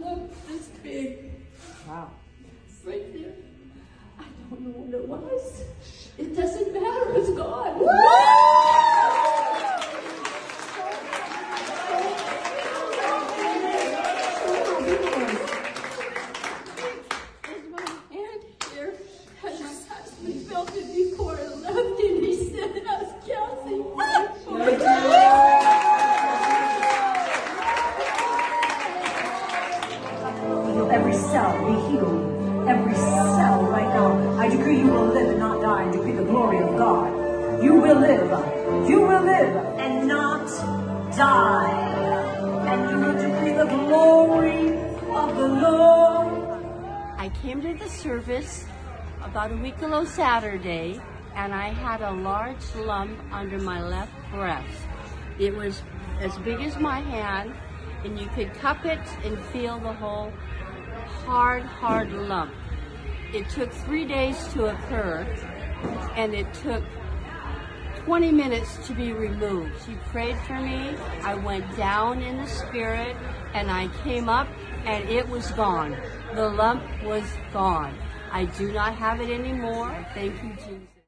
Lump this big. Wow. Right there. I don't know what it was. It doesn't matter. It's gone. There's my hand here. And my husband felt it before every cell, be healed. Every cell right now. I decree you will live and not die. I decree the glory of God. You will live. You will live and not die. And you will decree the glory of the Lord. I came to the service about a week ago Saturday, and I had a large lump under my left breast. It was as big as my hand, and you could cup it and feel the whole hard, hard lump. It took three days to occur, and it took 20 minutes to be removed. She prayed for me. I went down in the spirit and I came up and it was gone. The lump was gone. I do not have it anymore. Thank you, Jesus.